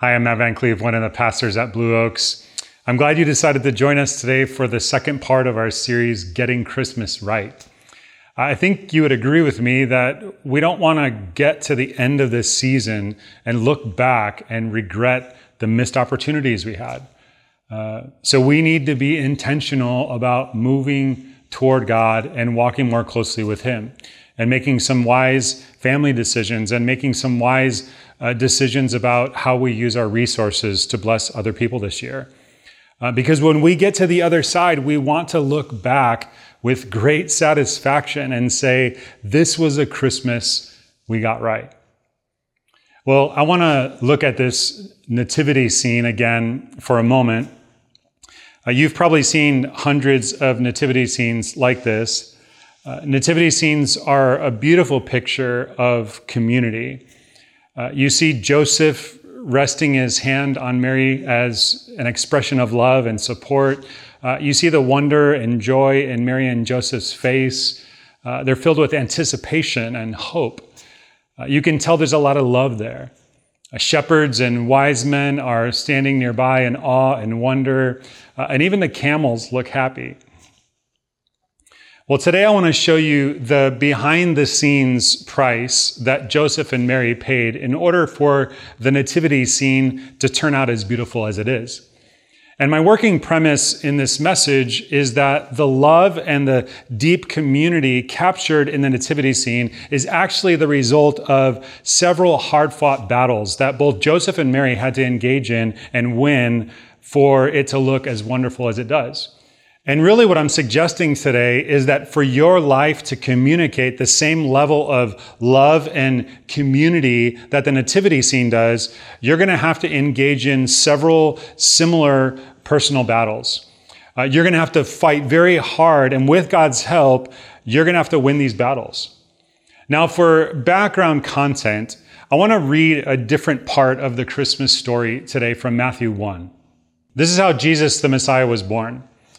Hi, I'm Matt Van Cleve, one of the pastors at Blue Oaks. I'm glad you decided to join us today for the second part of our series, Getting Christmas Right. I think you would agree with me that we don't want to get to the end of this season and look back and regret the missed opportunities we had. Uh, so we need to be intentional about moving toward God and walking more closely with Him and making some wise family decisions and making some wise uh, decisions about how we use our resources to bless other people this year. Uh, because when we get to the other side, we want to look back with great satisfaction and say, This was a Christmas we got right. Well, I want to look at this nativity scene again for a moment. Uh, you've probably seen hundreds of nativity scenes like this. Uh, nativity scenes are a beautiful picture of community. Uh, you see Joseph resting his hand on Mary as an expression of love and support. Uh, you see the wonder and joy in Mary and Joseph's face. Uh, they're filled with anticipation and hope. Uh, you can tell there's a lot of love there. Uh, shepherds and wise men are standing nearby in awe and wonder, uh, and even the camels look happy. Well, today I want to show you the behind the scenes price that Joseph and Mary paid in order for the nativity scene to turn out as beautiful as it is. And my working premise in this message is that the love and the deep community captured in the nativity scene is actually the result of several hard fought battles that both Joseph and Mary had to engage in and win for it to look as wonderful as it does. And really, what I'm suggesting today is that for your life to communicate the same level of love and community that the nativity scene does, you're going to have to engage in several similar personal battles. Uh, you're going to have to fight very hard, and with God's help, you're going to have to win these battles. Now, for background content, I want to read a different part of the Christmas story today from Matthew 1. This is how Jesus the Messiah was born.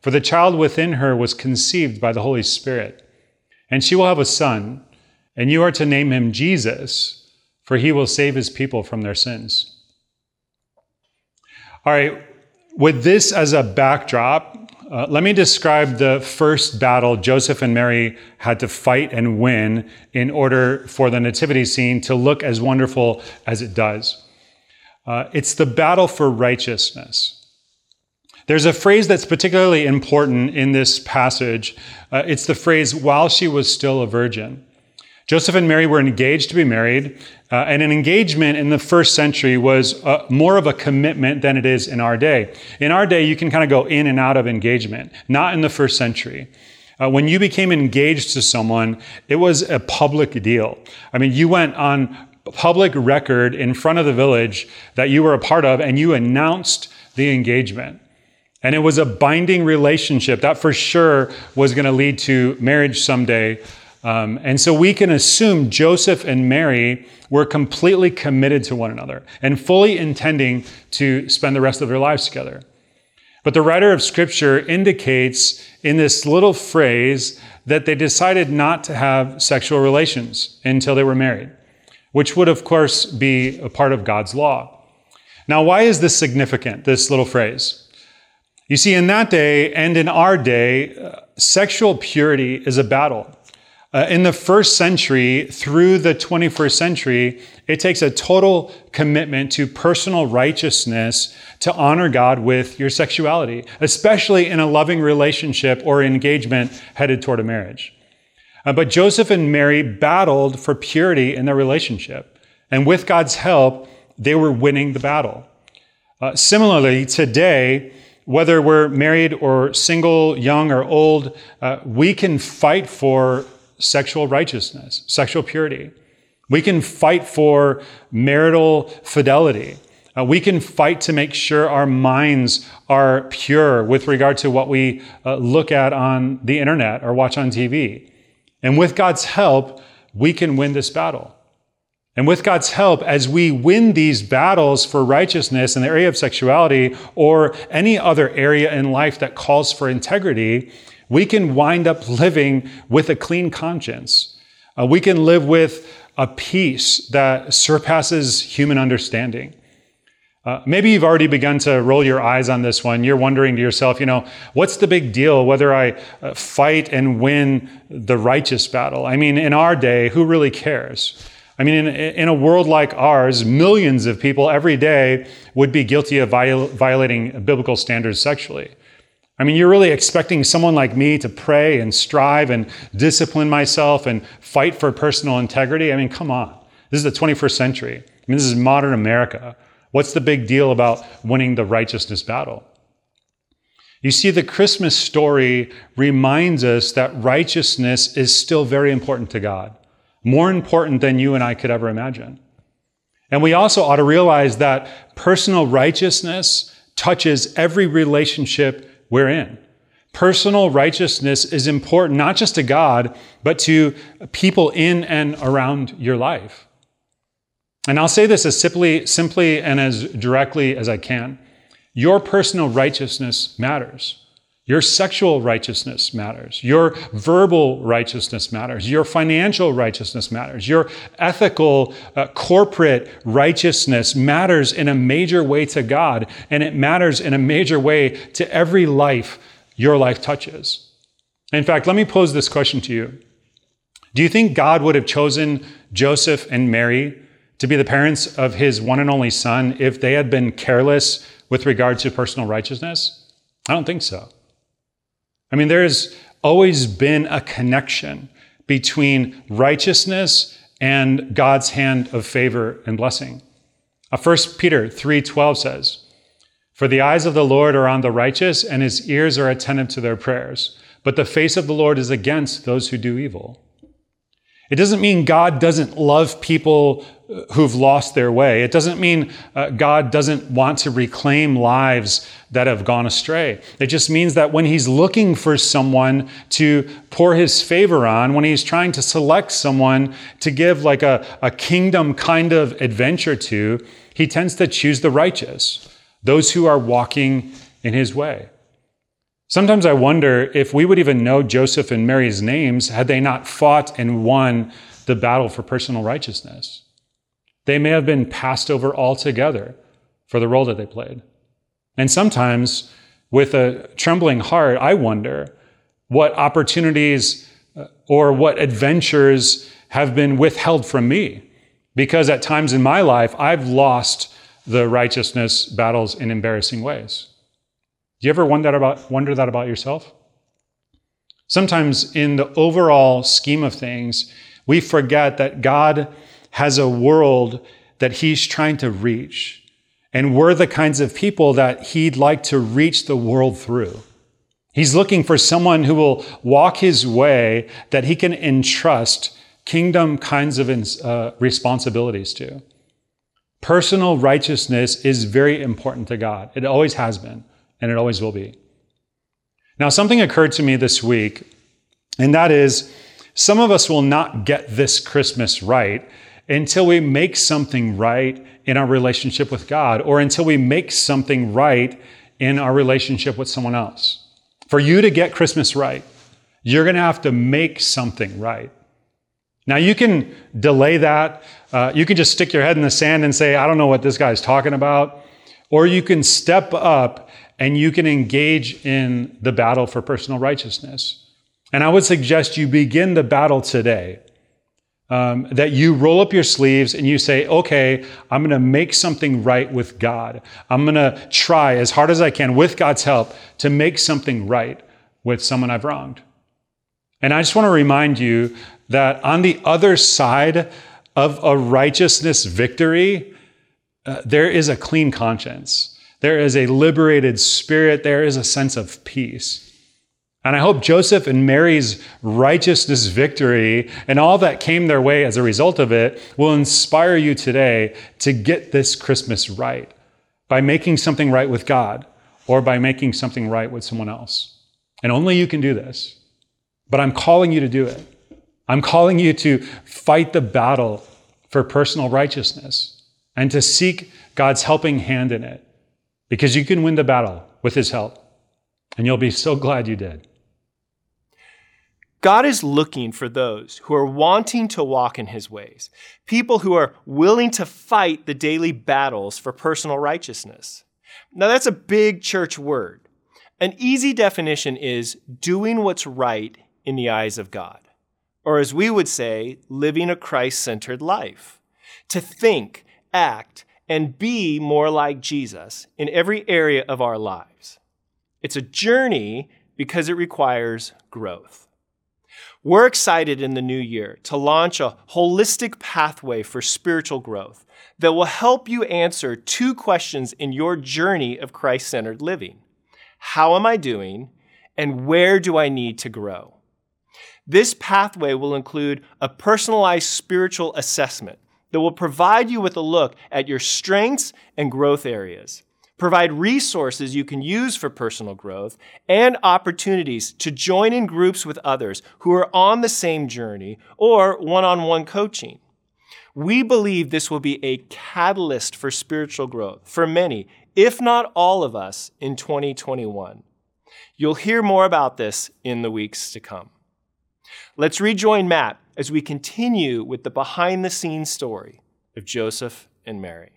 for the child within her was conceived by the Holy Spirit. And she will have a son, and you are to name him Jesus, for he will save his people from their sins. All right, with this as a backdrop, uh, let me describe the first battle Joseph and Mary had to fight and win in order for the nativity scene to look as wonderful as it does. Uh, it's the battle for righteousness. There's a phrase that's particularly important in this passage. Uh, it's the phrase, while she was still a virgin. Joseph and Mary were engaged to be married, uh, and an engagement in the first century was uh, more of a commitment than it is in our day. In our day, you can kind of go in and out of engagement, not in the first century. Uh, when you became engaged to someone, it was a public deal. I mean, you went on public record in front of the village that you were a part of, and you announced the engagement. And it was a binding relationship that for sure was going to lead to marriage someday. Um, and so we can assume Joseph and Mary were completely committed to one another and fully intending to spend the rest of their lives together. But the writer of scripture indicates in this little phrase that they decided not to have sexual relations until they were married, which would, of course, be a part of God's law. Now, why is this significant, this little phrase? You see, in that day and in our day, uh, sexual purity is a battle. Uh, in the first century through the 21st century, it takes a total commitment to personal righteousness to honor God with your sexuality, especially in a loving relationship or engagement headed toward a marriage. Uh, but Joseph and Mary battled for purity in their relationship. And with God's help, they were winning the battle. Uh, similarly, today, whether we're married or single, young or old, uh, we can fight for sexual righteousness, sexual purity. We can fight for marital fidelity. Uh, we can fight to make sure our minds are pure with regard to what we uh, look at on the internet or watch on TV. And with God's help, we can win this battle. And with God's help, as we win these battles for righteousness in the area of sexuality or any other area in life that calls for integrity, we can wind up living with a clean conscience. Uh, we can live with a peace that surpasses human understanding. Uh, maybe you've already begun to roll your eyes on this one. You're wondering to yourself, you know, what's the big deal whether I uh, fight and win the righteous battle? I mean, in our day, who really cares? I mean, in, in a world like ours, millions of people every day would be guilty of viol- violating biblical standards sexually. I mean, you're really expecting someone like me to pray and strive and discipline myself and fight for personal integrity? I mean, come on. This is the 21st century. I mean, this is modern America. What's the big deal about winning the righteousness battle? You see, the Christmas story reminds us that righteousness is still very important to God, more important than you and I could ever imagine. And we also ought to realize that personal righteousness touches every relationship we're in. Personal righteousness is important not just to God, but to people in and around your life. And I'll say this as simply, simply and as directly as I can. Your personal righteousness matters. Your sexual righteousness matters. Your verbal righteousness matters. Your financial righteousness matters. Your ethical, uh, corporate righteousness matters in a major way to God, and it matters in a major way to every life your life touches. In fact, let me pose this question to you Do you think God would have chosen Joseph and Mary to be the parents of his one and only son if they had been careless with regard to personal righteousness? I don't think so. I mean, there's always been a connection between righteousness and God's hand of favor and blessing. 1 uh, Peter 3:12 says, "For the eyes of the Lord are on the righteous, and his ears are attentive to their prayers, but the face of the Lord is against those who do evil." It doesn't mean God doesn't love people who've lost their way. It doesn't mean uh, God doesn't want to reclaim lives that have gone astray. It just means that when He's looking for someone to pour His favor on, when He's trying to select someone to give like a, a kingdom kind of adventure to, He tends to choose the righteous, those who are walking in His way. Sometimes I wonder if we would even know Joseph and Mary's names had they not fought and won the battle for personal righteousness. They may have been passed over altogether for the role that they played. And sometimes, with a trembling heart, I wonder what opportunities uh, or what adventures have been withheld from me. Because at times in my life, I've lost the righteousness battles in embarrassing ways. Do you ever wonder that about, wonder that about yourself? Sometimes, in the overall scheme of things, we forget that God has a world that he's trying to reach. And we're the kinds of people that he'd like to reach the world through. He's looking for someone who will walk his way that he can entrust kingdom kinds of uh, responsibilities to. Personal righteousness is very important to God. It always has been, and it always will be. Now, something occurred to me this week, and that is some of us will not get this Christmas right until we make something right in our relationship with God or until we make something right in our relationship with someone else. For you to get Christmas right, you're going to have to make something right. Now, you can delay that. Uh, you can just stick your head in the sand and say, I don't know what this guy's talking about. Or you can step up and you can engage in the battle for personal righteousness. And I would suggest you begin the battle today. Um, that you roll up your sleeves and you say, okay, I'm going to make something right with God. I'm going to try as hard as I can with God's help to make something right with someone I've wronged. And I just want to remind you that on the other side of a righteousness victory, uh, there is a clean conscience. There is a liberated spirit. There is a sense of peace. And I hope Joseph and Mary's righteousness victory and all that came their way as a result of it will inspire you today to get this Christmas right by making something right with God or by making something right with someone else. And only you can do this. But I'm calling you to do it. I'm calling you to fight the battle for personal righteousness and to seek God's helping hand in it because you can win the battle with His help. And you'll be so glad you did. God is looking for those who are wanting to walk in his ways, people who are willing to fight the daily battles for personal righteousness. Now, that's a big church word. An easy definition is doing what's right in the eyes of God, or as we would say, living a Christ centered life. To think, act, and be more like Jesus in every area of our lives. It's a journey because it requires growth. We're excited in the new year to launch a holistic pathway for spiritual growth that will help you answer two questions in your journey of Christ centered living How am I doing? And where do I need to grow? This pathway will include a personalized spiritual assessment that will provide you with a look at your strengths and growth areas provide resources you can use for personal growth, and opportunities to join in groups with others who are on the same journey or one on one coaching. We believe this will be a catalyst for spiritual growth for many, if not all of us, in 2021. You'll hear more about this in the weeks to come. Let's rejoin Matt as we continue with the behind the scenes story of Joseph and Mary.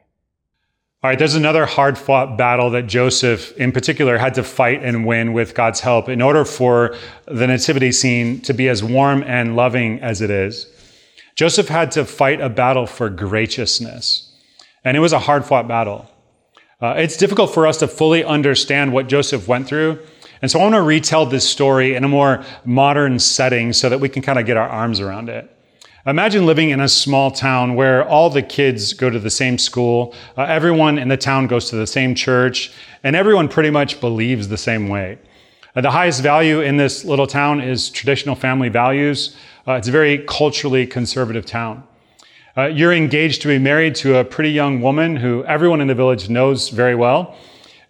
All right, there's another hard fought battle that Joseph, in particular, had to fight and win with God's help in order for the nativity scene to be as warm and loving as it is. Joseph had to fight a battle for graciousness, and it was a hard fought battle. Uh, it's difficult for us to fully understand what Joseph went through. And so I want to retell this story in a more modern setting so that we can kind of get our arms around it. Imagine living in a small town where all the kids go to the same school, uh, everyone in the town goes to the same church, and everyone pretty much believes the same way. Uh, the highest value in this little town is traditional family values. Uh, it's a very culturally conservative town. Uh, you're engaged to be married to a pretty young woman who everyone in the village knows very well.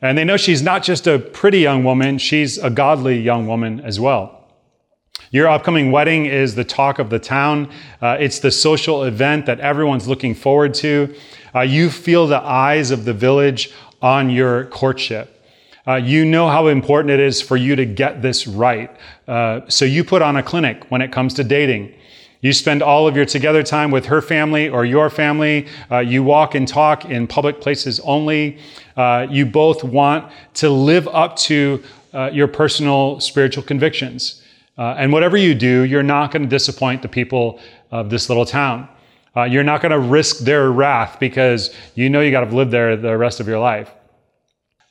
And they know she's not just a pretty young woman, she's a godly young woman as well. Your upcoming wedding is the talk of the town. Uh, it's the social event that everyone's looking forward to. Uh, you feel the eyes of the village on your courtship. Uh, you know how important it is for you to get this right. Uh, so you put on a clinic when it comes to dating. You spend all of your together time with her family or your family. Uh, you walk and talk in public places only. Uh, you both want to live up to your personal spiritual convictions. Uh, and whatever you do, you're not going to disappoint the people of this little town. Uh, you're not going to risk their wrath because you know you got to live there the rest of your life.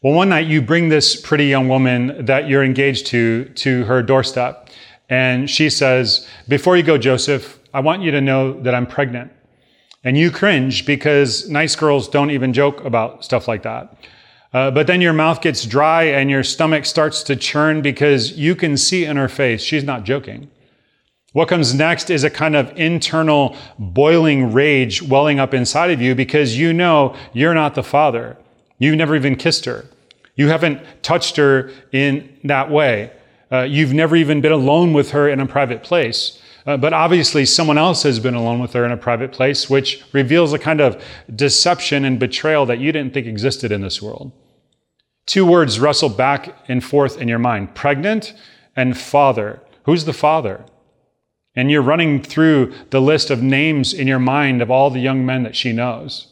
Well, one night you bring this pretty young woman that you're engaged to to her doorstep, and she says, "Before you go, Joseph, I want you to know that I'm pregnant." And you cringe because nice girls don't even joke about stuff like that. Uh, but then your mouth gets dry and your stomach starts to churn because you can see in her face she's not joking. What comes next is a kind of internal boiling rage welling up inside of you because you know you're not the father. You've never even kissed her. You haven't touched her in that way. Uh, you've never even been alone with her in a private place. Uh, but obviously, someone else has been alone with her in a private place, which reveals a kind of deception and betrayal that you didn't think existed in this world. Two words wrestle back and forth in your mind pregnant and father. Who's the father? And you're running through the list of names in your mind of all the young men that she knows.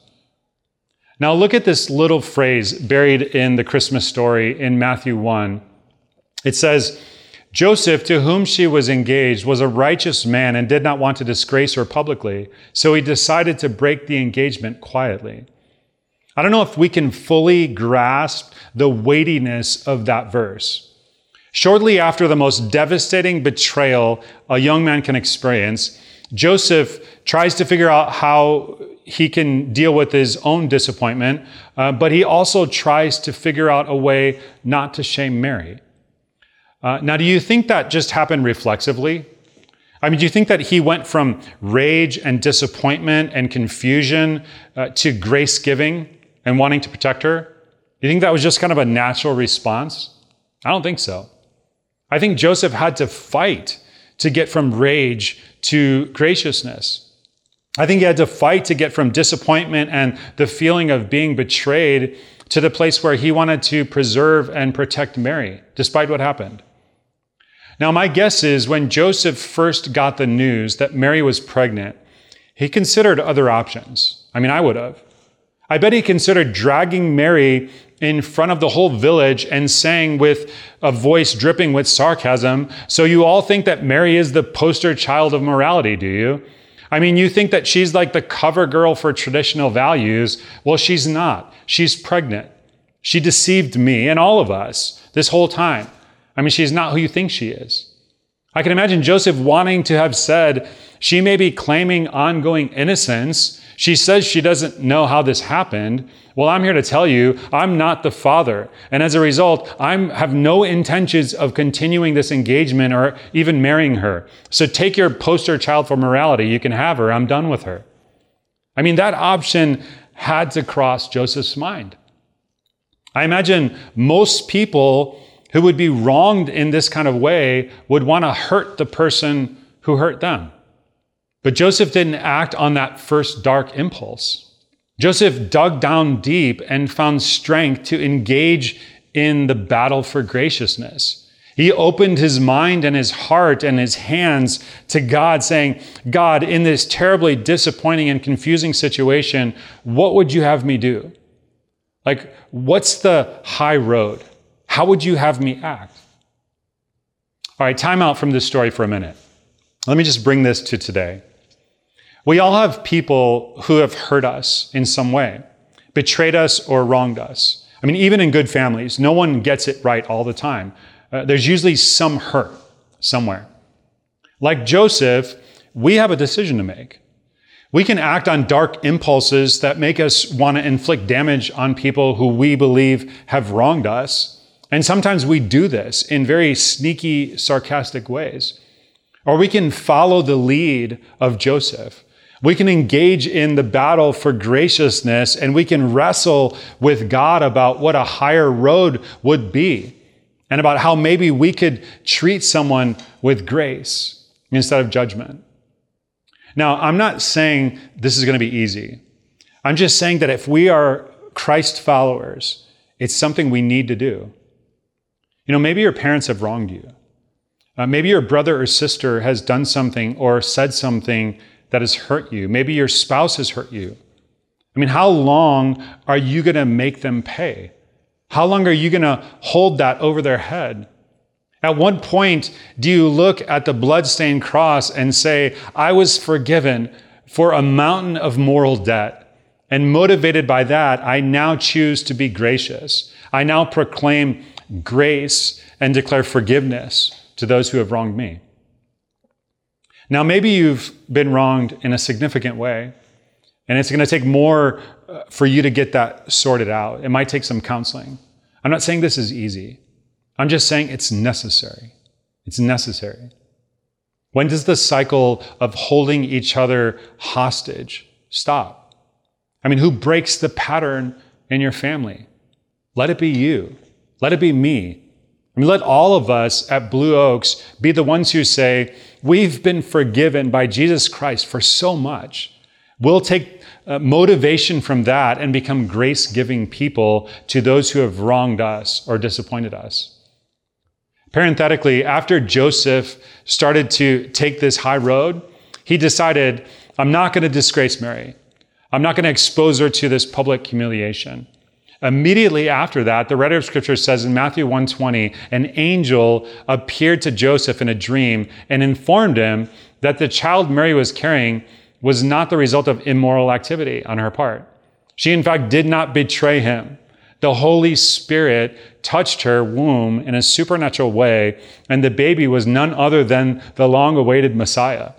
Now, look at this little phrase buried in the Christmas story in Matthew 1. It says, Joseph, to whom she was engaged, was a righteous man and did not want to disgrace her publicly, so he decided to break the engagement quietly. I don't know if we can fully grasp the weightiness of that verse. Shortly after the most devastating betrayal a young man can experience, Joseph tries to figure out how he can deal with his own disappointment, uh, but he also tries to figure out a way not to shame Mary. Uh, now, do you think that just happened reflexively? I mean, do you think that he went from rage and disappointment and confusion uh, to grace giving and wanting to protect her? Do you think that was just kind of a natural response? I don't think so. I think Joseph had to fight to get from rage to graciousness. I think he had to fight to get from disappointment and the feeling of being betrayed to the place where he wanted to preserve and protect Mary, despite what happened. Now, my guess is when Joseph first got the news that Mary was pregnant, he considered other options. I mean, I would have. I bet he considered dragging Mary in front of the whole village and saying with a voice dripping with sarcasm, So you all think that Mary is the poster child of morality, do you? I mean, you think that she's like the cover girl for traditional values. Well, she's not. She's pregnant. She deceived me and all of us this whole time. I mean, she's not who you think she is. I can imagine Joseph wanting to have said, she may be claiming ongoing innocence. She says she doesn't know how this happened. Well, I'm here to tell you, I'm not the father. And as a result, I have no intentions of continuing this engagement or even marrying her. So take your poster child for morality. You can have her. I'm done with her. I mean, that option had to cross Joseph's mind. I imagine most people who would be wronged in this kind of way would want to hurt the person who hurt them. But Joseph didn't act on that first dark impulse. Joseph dug down deep and found strength to engage in the battle for graciousness. He opened his mind and his heart and his hands to God, saying, God, in this terribly disappointing and confusing situation, what would you have me do? Like, what's the high road? How would you have me act? All right, time out from this story for a minute. Let me just bring this to today. We all have people who have hurt us in some way, betrayed us or wronged us. I mean, even in good families, no one gets it right all the time. Uh, there's usually some hurt somewhere. Like Joseph, we have a decision to make. We can act on dark impulses that make us want to inflict damage on people who we believe have wronged us. And sometimes we do this in very sneaky, sarcastic ways. Or we can follow the lead of Joseph we can engage in the battle for graciousness and we can wrestle with God about what a higher road would be and about how maybe we could treat someone with grace instead of judgment. Now, I'm not saying this is going to be easy. I'm just saying that if we are Christ followers, it's something we need to do. You know, maybe your parents have wronged you. Uh, maybe your brother or sister has done something or said something that has hurt you. Maybe your spouse has hurt you. I mean, how long are you going to make them pay? How long are you going to hold that over their head? At what point do you look at the bloodstained cross and say, I was forgiven for a mountain of moral debt? And motivated by that, I now choose to be gracious. I now proclaim grace and declare forgiveness to those who have wronged me. Now, maybe you've been wronged in a significant way, and it's going to take more uh, for you to get that sorted out. It might take some counseling. I'm not saying this is easy. I'm just saying it's necessary. It's necessary. When does the cycle of holding each other hostage stop? I mean, who breaks the pattern in your family? Let it be you. Let it be me. I mean, let all of us at Blue Oaks be the ones who say, We've been forgiven by Jesus Christ for so much. We'll take uh, motivation from that and become grace giving people to those who have wronged us or disappointed us. Parenthetically, after Joseph started to take this high road, he decided, I'm not going to disgrace Mary. I'm not going to expose her to this public humiliation. Immediately after that, the writer of scripture says in Matthew 1:20, an angel appeared to Joseph in a dream and informed him that the child Mary was carrying was not the result of immoral activity on her part. She in fact did not betray him. The Holy Spirit touched her womb in a supernatural way, and the baby was none other than the long awaited Messiah,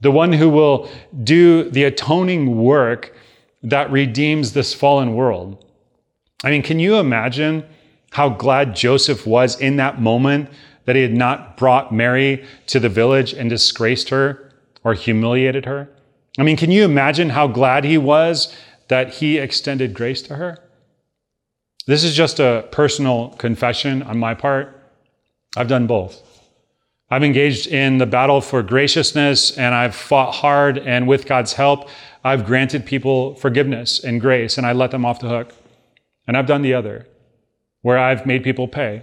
the one who will do the atoning work that redeems this fallen world. I mean, can you imagine how glad Joseph was in that moment that he had not brought Mary to the village and disgraced her or humiliated her? I mean, can you imagine how glad he was that he extended grace to her? This is just a personal confession on my part. I've done both. I've engaged in the battle for graciousness and I've fought hard, and with God's help, I've granted people forgiveness and grace and I let them off the hook. And I've done the other, where I've made people pay.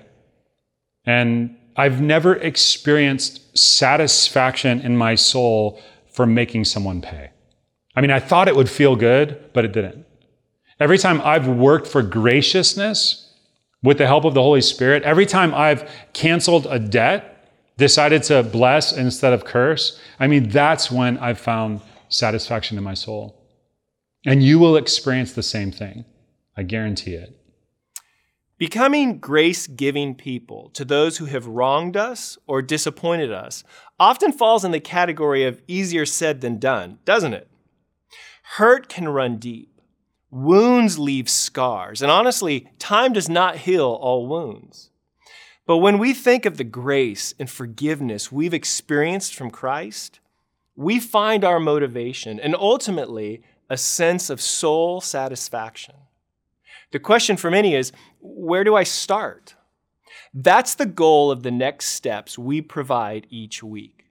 And I've never experienced satisfaction in my soul for making someone pay. I mean, I thought it would feel good, but it didn't. Every time I've worked for graciousness with the help of the Holy Spirit, every time I've canceled a debt, decided to bless instead of curse, I mean, that's when I've found satisfaction in my soul. And you will experience the same thing. I guarantee it. Becoming grace giving people to those who have wronged us or disappointed us often falls in the category of easier said than done, doesn't it? Hurt can run deep. Wounds leave scars. And honestly, time does not heal all wounds. But when we think of the grace and forgiveness we've experienced from Christ, we find our motivation and ultimately a sense of soul satisfaction. The question for many is where do I start? That's the goal of the next steps we provide each week.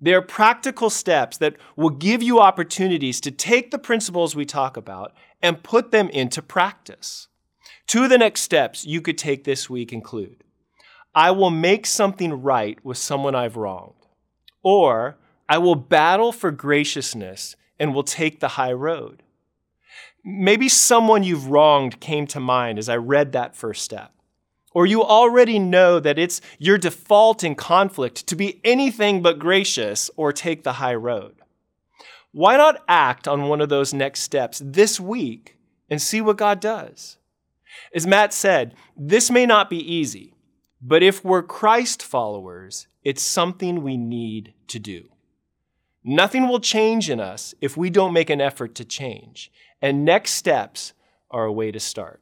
They are practical steps that will give you opportunities to take the principles we talk about and put them into practice. Two of the next steps you could take this week include I will make something right with someone I've wronged, or I will battle for graciousness and will take the high road. Maybe someone you've wronged came to mind as I read that first step. Or you already know that it's your default in conflict to be anything but gracious or take the high road. Why not act on one of those next steps this week and see what God does? As Matt said, this may not be easy, but if we're Christ followers, it's something we need to do. Nothing will change in us if we don't make an effort to change and next steps are a way to start.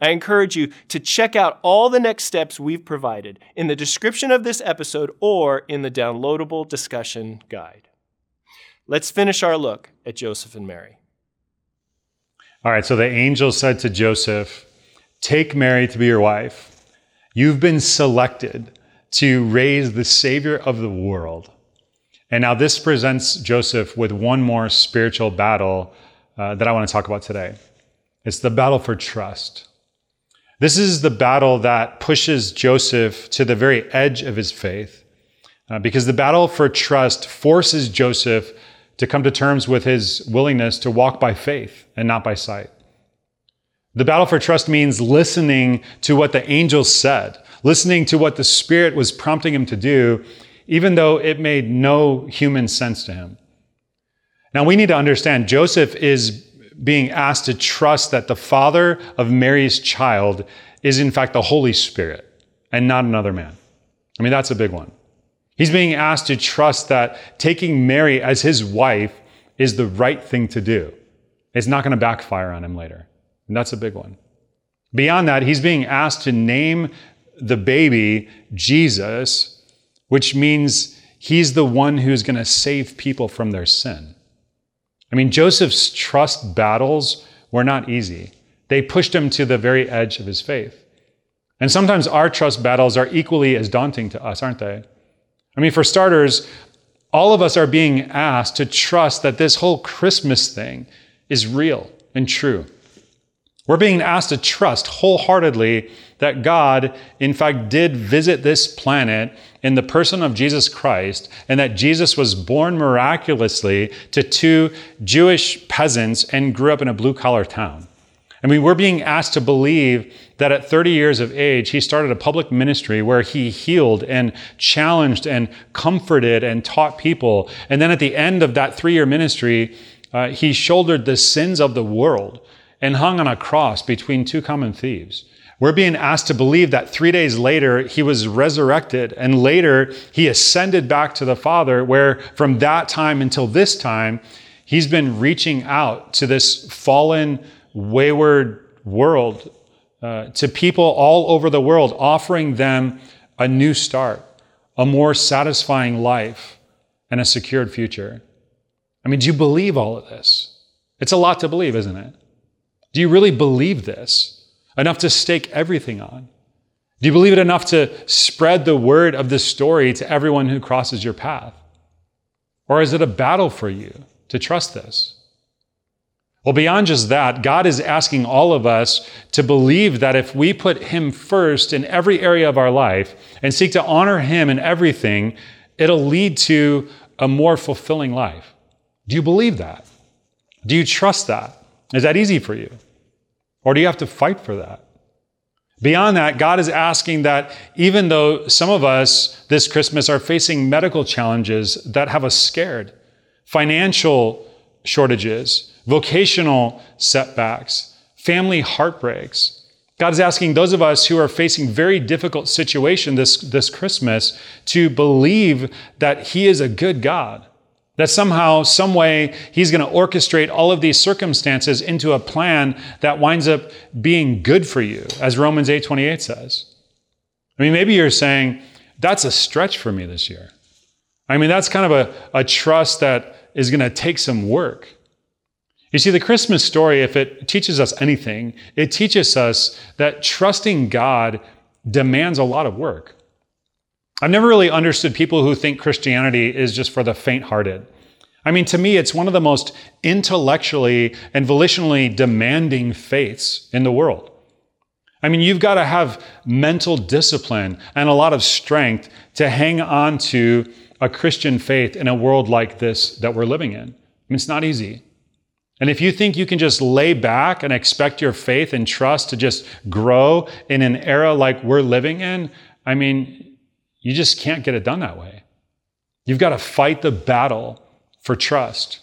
I encourage you to check out all the next steps we've provided in the description of this episode or in the downloadable discussion guide. Let's finish our look at Joseph and Mary. All right, so the angel said to Joseph, Take Mary to be your wife. You've been selected to raise the Savior of the world. And now this presents Joseph with one more spiritual battle uh, that I want to talk about today. It's the battle for trust. This is the battle that pushes Joseph to the very edge of his faith, uh, because the battle for trust forces Joseph to come to terms with his willingness to walk by faith and not by sight. The battle for trust means listening to what the angel said, listening to what the Spirit was prompting him to do, even though it made no human sense to him. Now we need to understand Joseph is being asked to trust that the father of Mary's child is in fact the Holy Spirit and not another man. I mean, that's a big one. He's being asked to trust that taking Mary as his wife is the right thing to do. It's not going to backfire on him later. And that's a big one. Beyond that, he's being asked to name the baby Jesus, which means he's the one who's going to save people from their sin. I mean, Joseph's trust battles were not easy. They pushed him to the very edge of his faith. And sometimes our trust battles are equally as daunting to us, aren't they? I mean, for starters, all of us are being asked to trust that this whole Christmas thing is real and true. We're being asked to trust wholeheartedly that God, in fact, did visit this planet in the person of Jesus Christ, and that Jesus was born miraculously to two Jewish peasants and grew up in a blue collar town. I mean, we're being asked to believe that at 30 years of age, he started a public ministry where he healed and challenged and comforted and taught people. And then at the end of that three year ministry, uh, he shouldered the sins of the world and hung on a cross between two common thieves. We're being asked to believe that three days later he was resurrected and later he ascended back to the Father, where from that time until this time, he's been reaching out to this fallen, wayward world, uh, to people all over the world, offering them a new start, a more satisfying life, and a secured future. I mean, do you believe all of this? It's a lot to believe, isn't it? Do you really believe this? enough to stake everything on? Do you believe it enough to spread the word of this story to everyone who crosses your path? Or is it a battle for you to trust this? Well, beyond just that, God is asking all of us to believe that if we put Him first in every area of our life and seek to honor Him in everything, it'll lead to a more fulfilling life. Do you believe that? Do you trust that? Is that easy for you? Or do you have to fight for that? Beyond that, God is asking that even though some of us this Christmas are facing medical challenges that have us scared, financial shortages, vocational setbacks, family heartbreaks, God is asking those of us who are facing very difficult situation this, this Christmas to believe that He is a good God that somehow, some way, he's going to orchestrate all of these circumstances into a plan that winds up being good for you, as Romans 8:28 says. I mean, maybe you're saying, that's a stretch for me this year. I mean, that's kind of a, a trust that is going to take some work. You see, the Christmas story, if it teaches us anything, it teaches us that trusting God demands a lot of work. I've never really understood people who think Christianity is just for the faint hearted. I mean, to me, it's one of the most intellectually and volitionally demanding faiths in the world. I mean, you've got to have mental discipline and a lot of strength to hang on to a Christian faith in a world like this that we're living in. I mean, it's not easy. And if you think you can just lay back and expect your faith and trust to just grow in an era like we're living in, I mean, you just can't get it done that way. You've got to fight the battle for trust.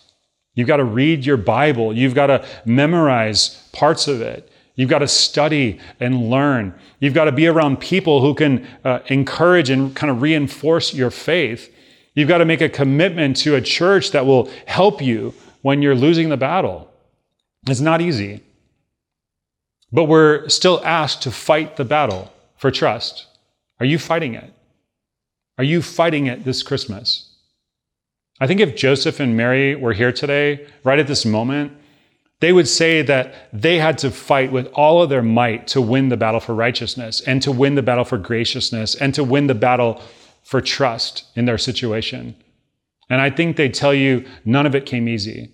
You've got to read your Bible. You've got to memorize parts of it. You've got to study and learn. You've got to be around people who can uh, encourage and kind of reinforce your faith. You've got to make a commitment to a church that will help you when you're losing the battle. It's not easy. But we're still asked to fight the battle for trust. Are you fighting it? Are you fighting it this Christmas? I think if Joseph and Mary were here today, right at this moment, they would say that they had to fight with all of their might to win the battle for righteousness and to win the battle for graciousness and to win the battle for trust in their situation. And I think they'd tell you none of it came easy.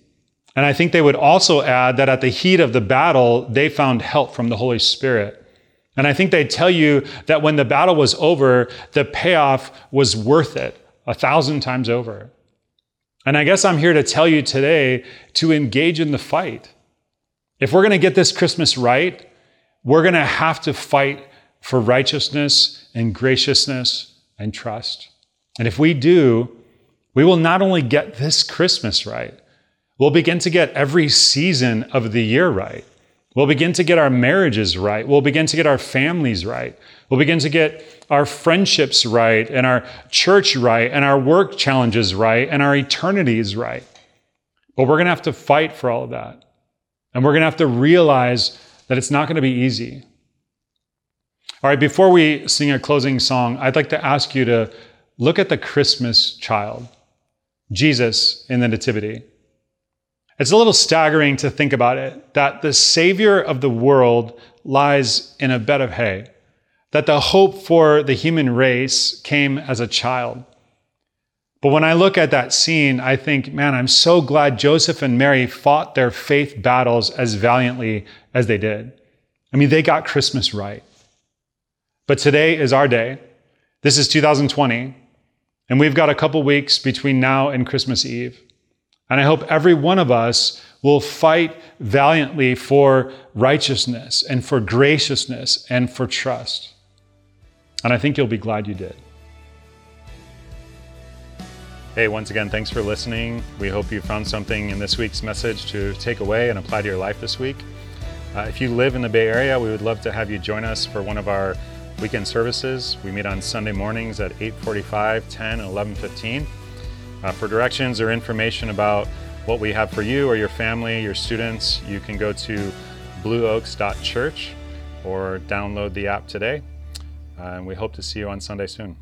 And I think they would also add that at the heat of the battle, they found help from the Holy Spirit. And I think they tell you that when the battle was over, the payoff was worth it a thousand times over. And I guess I'm here to tell you today to engage in the fight. If we're going to get this Christmas right, we're going to have to fight for righteousness and graciousness and trust. And if we do, we will not only get this Christmas right, we'll begin to get every season of the year right. We'll begin to get our marriages right. We'll begin to get our families right. We'll begin to get our friendships right and our church right and our work challenges right and our eternities right. But we're going to have to fight for all of that. And we're going to have to realize that it's not going to be easy. All right, before we sing a closing song, I'd like to ask you to look at the Christmas child, Jesus in the Nativity. It's a little staggering to think about it that the Savior of the world lies in a bed of hay, that the hope for the human race came as a child. But when I look at that scene, I think, man, I'm so glad Joseph and Mary fought their faith battles as valiantly as they did. I mean, they got Christmas right. But today is our day. This is 2020, and we've got a couple weeks between now and Christmas Eve. And I hope every one of us will fight valiantly for righteousness and for graciousness and for trust. And I think you'll be glad you did. Hey, once again, thanks for listening. We hope you found something in this week's message to take away and apply to your life this week. Uh, if you live in the Bay Area, we would love to have you join us for one of our weekend services. We meet on Sunday mornings at 8:45, 10, and 11:15. Uh, for directions or information about what we have for you or your family, your students, you can go to blueoaks.church or download the app today. Uh, and we hope to see you on Sunday soon.